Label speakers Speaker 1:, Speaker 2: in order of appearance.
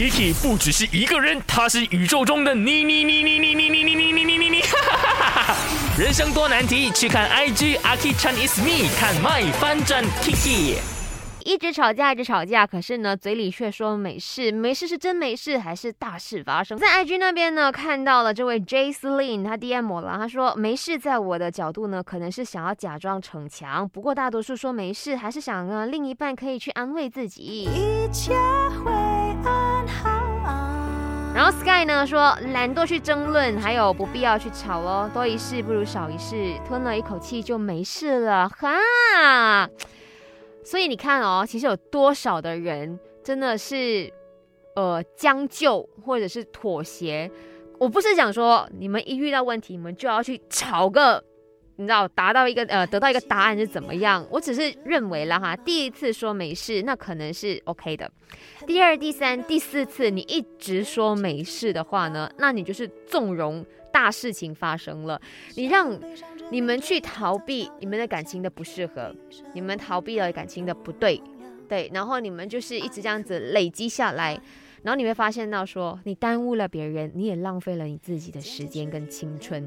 Speaker 1: Kiki 不只是一个人，他是宇宙中的你你你你你你你你你你你你你，人生多难题，去看 IG Aki Chan is me，看 My 翻转 Kiki。
Speaker 2: 一直吵架，一直吵架，可是呢，嘴里却说没事，没事是真没事，还是大事发生？在 IG 那边呢，看到了这位 J Celine，他 DM 我了，他说没事，在我的角度呢，可能是想要假装逞强，不过大多数说没事，还是想让，另一半可以去安慰自己。一切会。呢说懒惰去争论，还有不必要去吵咯，多一事不如少一事，吞了一口气就没事了，哈。所以你看哦，其实有多少的人真的是，呃，将就或者是妥协。我不是想说你们一遇到问题，你们就要去吵个，你知道，达到一个呃，得到一个答案是怎么样。我只是认为了哈，第一次说没事，那可能是 OK 的。第二、第三、第四次你一直说没事的话呢，那你就是纵容大事情发生了，你让。你们去逃避你们的感情的不适合，你们逃避了感情的不对，对，然后你们就是一直这样子累积下来，然后你会发现到说，你耽误了别人，你也浪费了你自己的时间跟青春。